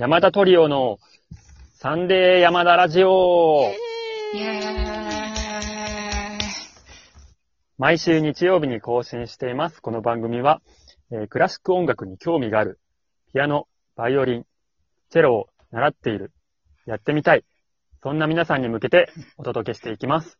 山田トリオのサンデー山田ラジオ毎週日曜日に更新しています。この番組は、えークラシック音楽に興味がある、ピアノ、バイオリン、チェロを習っている、やってみたい、そんな皆さんに向けてお届けしていきます。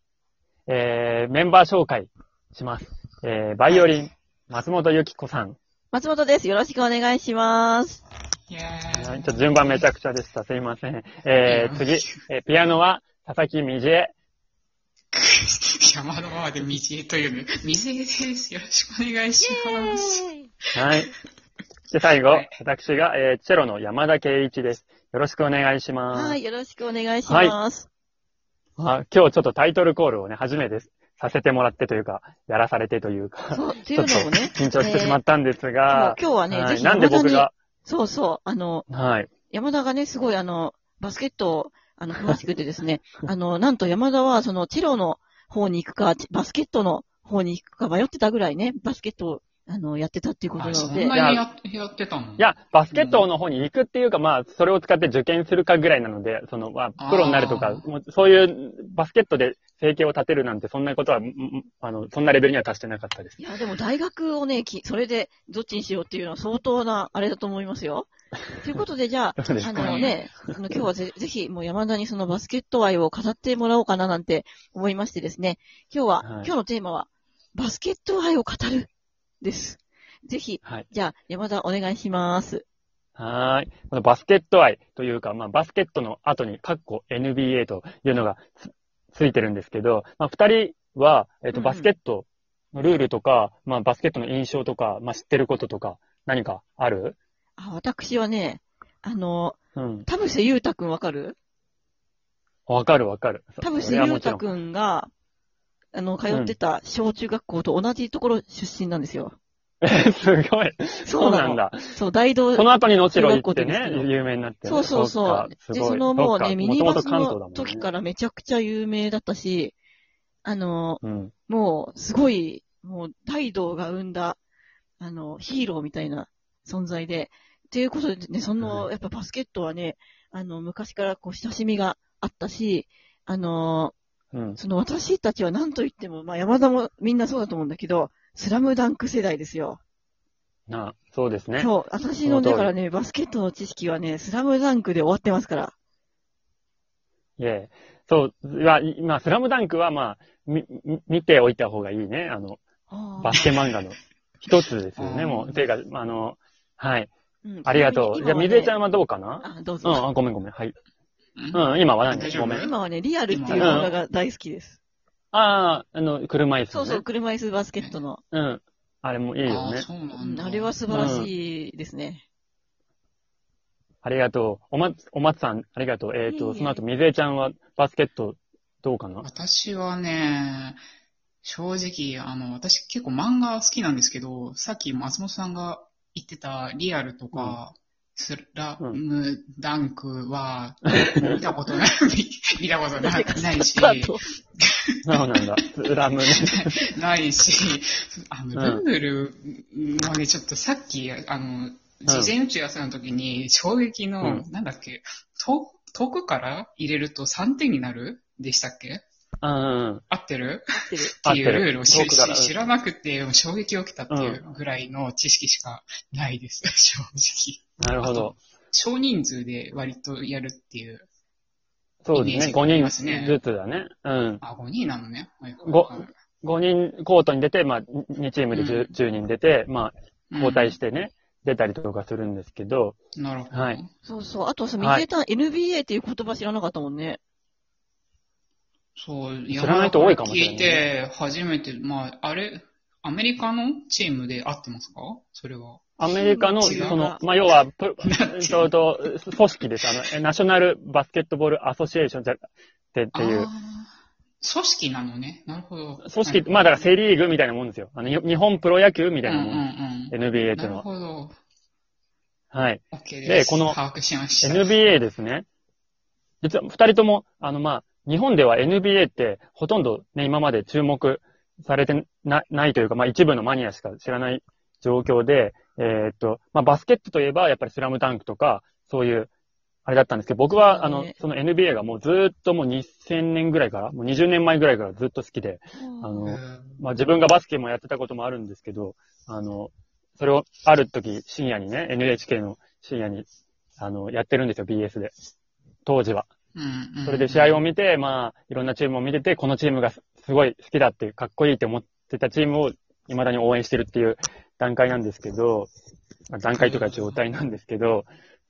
えーメンバー紹介します。えーバイオリン、松本由紀子さん。松本です。よろしくお願いします。ちょっと順番めちゃくちゃでした。すいません。えー次、えーピアノは佐々木みじえ。山のままで水江というの。水江です。よろしくお願いします。はい。で、最後、はい私が、えーチェロの山田圭一です。よろしくお願いします。はい、よろしくお願いします。あ今日ちょっとタイトルコールをね、初めてさせてもらってというか、やらされてというか、そう、っていちょっとうのもね。緊張してしまったんですえーが、今日はね、ぜひはいなんで僕が、そうそう、あの、はい。山田がね、すごいあの、バスケットを、あの、詳しくてですね、あの、なんと山田は、その、チェロの方に行くか、バスケットの方に行くか迷ってたぐらいね、バスケットを、あの、やってたっていうことあ、なので。そん、なにややってたの？いや、バスケットの方に行くっていうか、まあ、それを使って受験するかぐらいなので、その、まあ、プロになるとかもうそういうバスケットで生計を立てるなんて、そんなことは、あの、そんなレベルには達してなかったですい。や、でも大学をね、きそれでどっちにしようっていうのは相当な、あれだと思いますよ。ということで、じゃあ、あかのね、あの今日はぜ ぜひ、もう山田にそのバスケット愛を語ってもらおうかななんて思いましてですね、今日は、はい今日のテーマは、バスケット愛を語る、です。ぜひ、はい。じゃあ、山田お願いします。はーい。このバスケット愛というか、まあ、バスケットの後に、カッコ NBA というのがつついてるんですけど、まあ、二人は、えっ、と、うんバスケットのルールとか、まあ、バスケットの印象とか、まあ、知ってることとか、何かある？あ私はね、あの、うん。田臥勇太くんわかる？わかるわかる。そ田臥勇太くんが、あの、通ってた小中学校と同じところ出身なんですよ。すごい。そうなんだ。そう、大道その後に能代行ってね有名になってね。そうそうそうで、そのもうね、ミニバスの時からめちゃくちゃ有名だったし、あの、うん。もう、すごい、もう、大道が生んだ、あの、ヒーローみたいな存在で、っていうことでね、その、うんやっぱバスケットはね、あの、昔からこう、親しみがあったし、あの、うん。その私たちは何と言っても、まあ山田もみんなそうだと思うんだけど、スラムダンク世代ですよ。な、そうですね。そう、私の、だからね、バスケットの知識はね、スラムダンクで終わってますから。いえ。そう、いや、今、スラムダンクはまあ、み、み見ておいた方がいいね。あの、バスケ漫画の 一つですよね、もう。ていうか、あの、はい。うんありがとう。じゃあ、水江ちゃんははどうかな？ね、あ、どうぞ。うん、あごめんごめん。はい。うんうん、今は何？ごめん。今はね、リアルっていう漫画が大好きです。ああ、あの、車椅子、ね。そうそう、車椅子バスケットの。うん。あれもいいよあ、ね。うそうなんだ。んあれは素晴らしいですね。ありがとう。おま、お松さん、ありがとう。えっ、と、いえいえその後、水江ちゃんはバスケット、どうかな？私はね、正直、あの、私結構漫画好きなんですけど、さっき松本さんが言ってたリアルとか、スラムダンクは、見たことない、見たことなないし、そうなんだ。スラムね。ないし、あの、うん。ルールもね、ちょっとさっき、あの、事前打ち合わせの時に、衝撃の、うなんだっけ、遠遠くから入れると3点になる？でしたっけ？うんうん。合ってる？合ってる。っていうルールを知知らなくて、衝撃を受けたっていうぐらいの知識しかないです、正直。なるほど。少人数で割とやるっていう。そうですね。イメージがあります5ね人ずつだね。うん。あ、5人なのね。はいはいごはい5人コートに出て、まあ、2チームで 10,、うん10人出て、まあ、交代して。てね、出たりとかするんですけど、なるほど。はいそうそう。あとさ、はい水江さん、NBA っていう言葉知らなかったもんね。そう、知らない人多いかもしれない聞いて、初めて、まあ、あれ、アメリカのチームで合ってますか？それは。アメリカの、その、まあ、要は、プちょ うど、組織です。あの、えナショナルバスケットボールアソシエーションじゃってっていう。組織なのね。なるほど。組織、まあだからセリーグみたいなもんですよ。あの、日本プロ野球みたいなもん。うんうんうん。NBA っていうなるのは。ほど。はい。OK です。でこの。NBA ですね。実は、二人とも、あの、まあ、日本では NBA ってほとんどね、今まで注目されてなないというか、まあ一部のマニアしか知らない状況で、えーっと、まあバスケットといえばやっぱりスラムダンクとか、そういうあれだったんですけど、僕は、あのね、その NBA がもうずーっともう2000年ぐらいから、もう20年前ぐらいからずっと好きで、あへの、ーまあ自分がバスケもやってたこともあるんですけど、あの、それをある時深夜にね、NHK の深夜に、あの、やってるんですよ、BS で。当時は。それで試合を見て、まあ、いろんなチームを見てて、このチームがすすごい好きだっていう、かっこいいって思ってたチームを未だに応援してるっていう段階なんですけど、まあ段階とか状態なんですけど、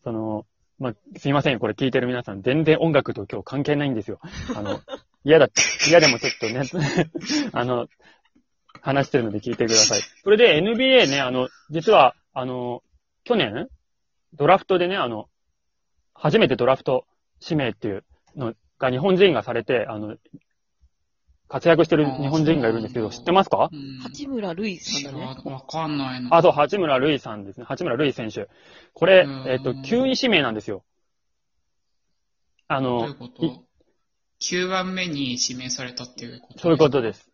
その、まあ、すいません、これ聞いてる皆さん、全然音楽と今日関係ないんですよ。あの、嫌だって、嫌でもちょっとね、あの、話してるので聞いてください。それで NBA ね、あの、実は、あの、去年、ドラフトでね、あの、初めてドラフト指名っていうのが日本人がされて、あの、活躍してる日本人がいるんですけど、知ってますか？うん八村塁さんだね。わかんないな。あ、そう、八村塁さんですね。八村塁選手。これうん、えっ、と、9位指名なんですよ。あどういのうこ、と ?9 番目に指名されたっていうことそういうことです。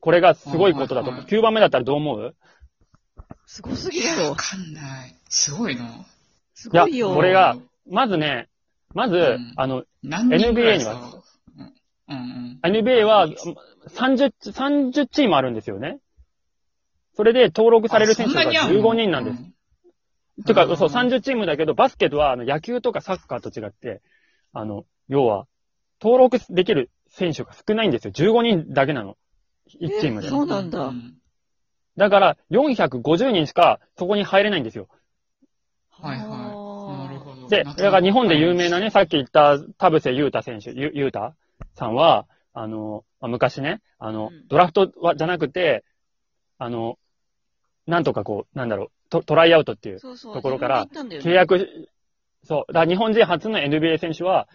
これがすごいことだと思う。はいはい9番目だったらどう思う？すごすぎるよわ。かんない。すごいな。すごいよ。いやこれがまずね、まず、んあの、NBA にさはうんうん。NBA は30、30チームあるんですよね。それで登録される選手があそんなにあんの？15人なんです。。てか、うんそう、30チームだけど、バスケとはあの野球とかサッカーと違って、あの、要は、登録できる選手が少ないんですよ。15人だけなの。1チームでえ。そうなんだんだから、450人しかそこに入れないんですよ。はいはい。なあーるほど。で、だから日本で有名なね、さっき言った田臥勇太選手、ゆ勇太さんは、あの、まあ昔ね、あの、うん。ドラフトは、じゃなくて、あの、なんとかこう、なんだろう、トトライアウトっていう、そうそうところから自分で行ったんだよね。契約、そう、だから日本人初の NBA 選手は、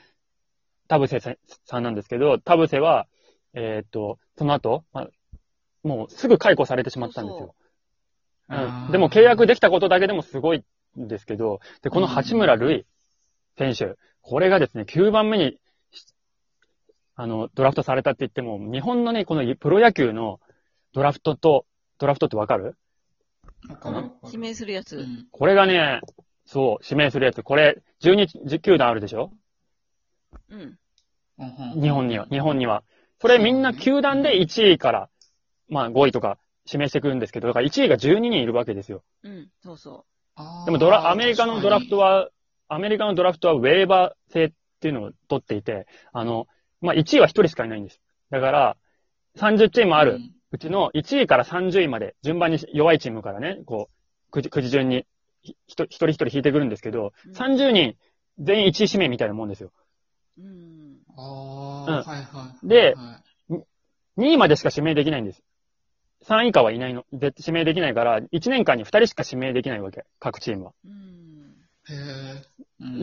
田臥さんさんなんですけど、田臥は、えーっと、その後、まあ、もうすぐ解雇されてしまったんですよ。うん。でも契約できたことだけでもすごいんですけど、で、この八村塁選手、これがですね、9番目に、あの、ドラフトされたって言っても、日本のね、このプロ野球のドラフトと、ドラフトってわかる？指名するやつ。うんこれがね、そう、指名するやつ。これ、12球団あるでしょ？うん。日本には、日本には。それみんな球団で1位から、まあ5位とか指名してくるんですけど、だから1位が12人いるわけですよ。うん。そうそあーでもドラ、アメリカのドラフトは、アメリカのドラフトはウェーバー制っていうのを取っていて、あの、まあ、1位は1人しかいないんです。だから、30チームあるうちの1位から30位まで、順番に弱いチームからね、こう、くじ、くじ順に、ひひと一人一人引いてくるんですけど、うん30人全員1位指名みたいなもんですよ。う。うん。ああ、うんはいはい。ではい2位までしか指名できないんです。3位以下はいないの。で指名できないから、1年間に2人しか指名できないわけ。各チームは。うん。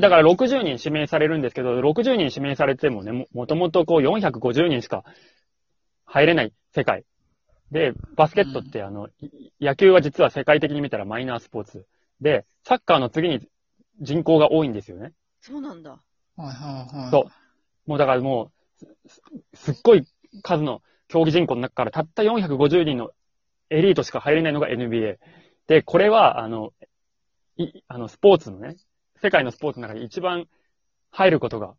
だから60人指名されるんですけど、60人指名されてもね、ももともとこう450人しか入れない世界。で、バスケットってあの、い野球は実は世界的に見たらマイナースポーツ。で、サッカーの次に人口が多いんですよね。そうなんだ。はいはいはい。そうもうだからもう、すすっごい数の競技人口の中からたった450人のエリートしか入れないのが NBA。で、これは、あの、い、あの、スポーツのね、世界のスポーツの中で一番入ることが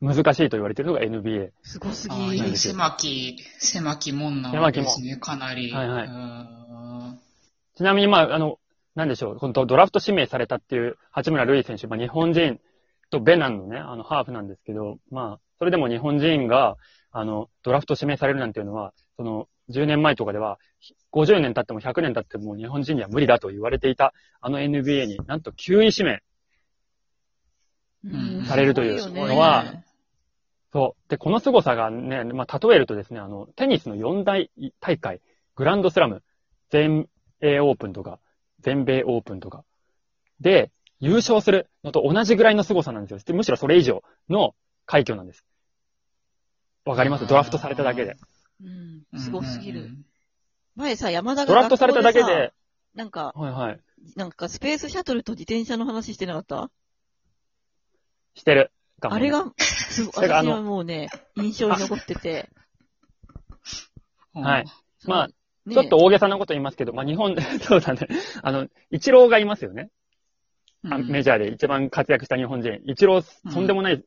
難しいと言われているのが NBA。すごすあぎ。狭き、狭きもんなわけですね、かなり。はいはいあちなみに、まあ、あの、なんでしょう、本当ドラフト指名されたっていう八村塁選手、まあ、日本人とベナンのね、あの、ハーフなんですけど、まあ、それでも日本人が、あの、ドラフト指名されるなんていうのは、その、10年前とかでは、50年経っても100年経っても日本人には無理だと言われていた、あの NBA になんと9位指名。うんされるというのはそう。で、この凄さがね、まあ、例えるとですね、あの、テニスの4大大会、グランドスラム、全英オープンとか、全米オープンとか、で、優勝するのと同じぐらいの凄さなんですよ。でむしろそれ以上の快挙なんです。わかりますドラフトされただけで。うんーすごすぎる。うんうん前さ、山田がドラフトされただけでさ、、なんか、はいはい。なんかスペースシャトルと自転車の話してなかった？してるあれが、すご、私はもうね、印象に残ってて。うんはい。まあ、ねちょっと大げさなこと言いますけど、まあ日本、そうだね。あの、イチローがいますよね。あうんメジャーで一番活躍した日本人、イチロー、とんでもない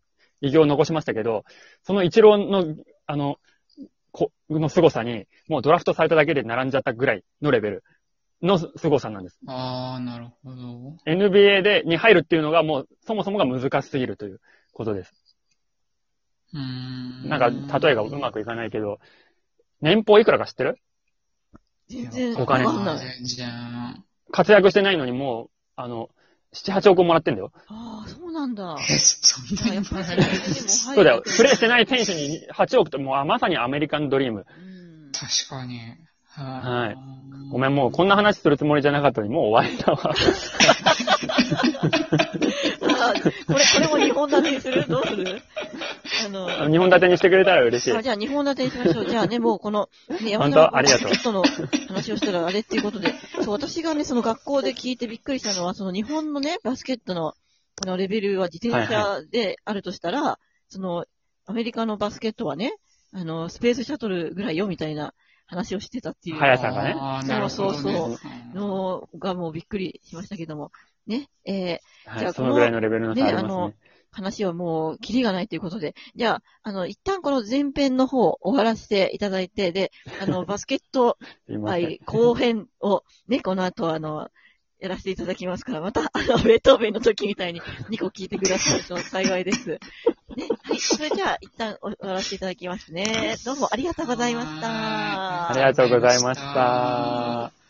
偉業を残しましたけど、そのイチローの、あの、この凄さに、もうドラフトされただけで並んじゃったぐらいのレベルの凄さなんです。ああ、なるほど。NBA で、に入るっていうのがもう、そもそもが難しすぎるということです。うーん。なんか、例えがうまくいかないけど、年俸いくらか知ってる？全然お金。全然。活躍してないのにもう、あの、7、8億もらってんだよ。ああ、そうなんだ。え、そんなにもらえる？そうだよ。プレーしてない選手に8億ってもう、あまさにアメリカンドリーム。うん確かに。はいいごめん、もうこんな話するつもりじゃなかったのに、もう終わりだわ。あこれ、これも日本立てにする？どうする？あの、日本立てにしてくれたら嬉しい。あ。じゃあ日本立てにしましょう。じゃあね、もうこの、ね、山本田当ありがとう。の話をしたらあれっていうことで、そう、私がね、その学校で聞いてびっくりしたのは、その日本のね、バスケットの、あの、レベルは自転車であるとしたら、その、アメリカのバスケットはね、あの、スペースシャトルぐらいよ、みたいな話をしてたっていう。速さがね。そうそうう。んのがもうびっくりしましたけども、ね、えー、はい、じゃあそのぐらいのレベルの差ありますねあのね。話はもう、キリがないということで。じゃあ、あの、一旦この前編の方、終わらせていただいて、で、あの、バスケット すい後編を、ね、この後、あの、やらせていただきますから、また、あの、ベートーベンの時みたいに2個聞いてくださると幸いです。ね、はい。それじゃあ、一旦終わらせていただきますね。どうもありがとうございました。ありがとうございました。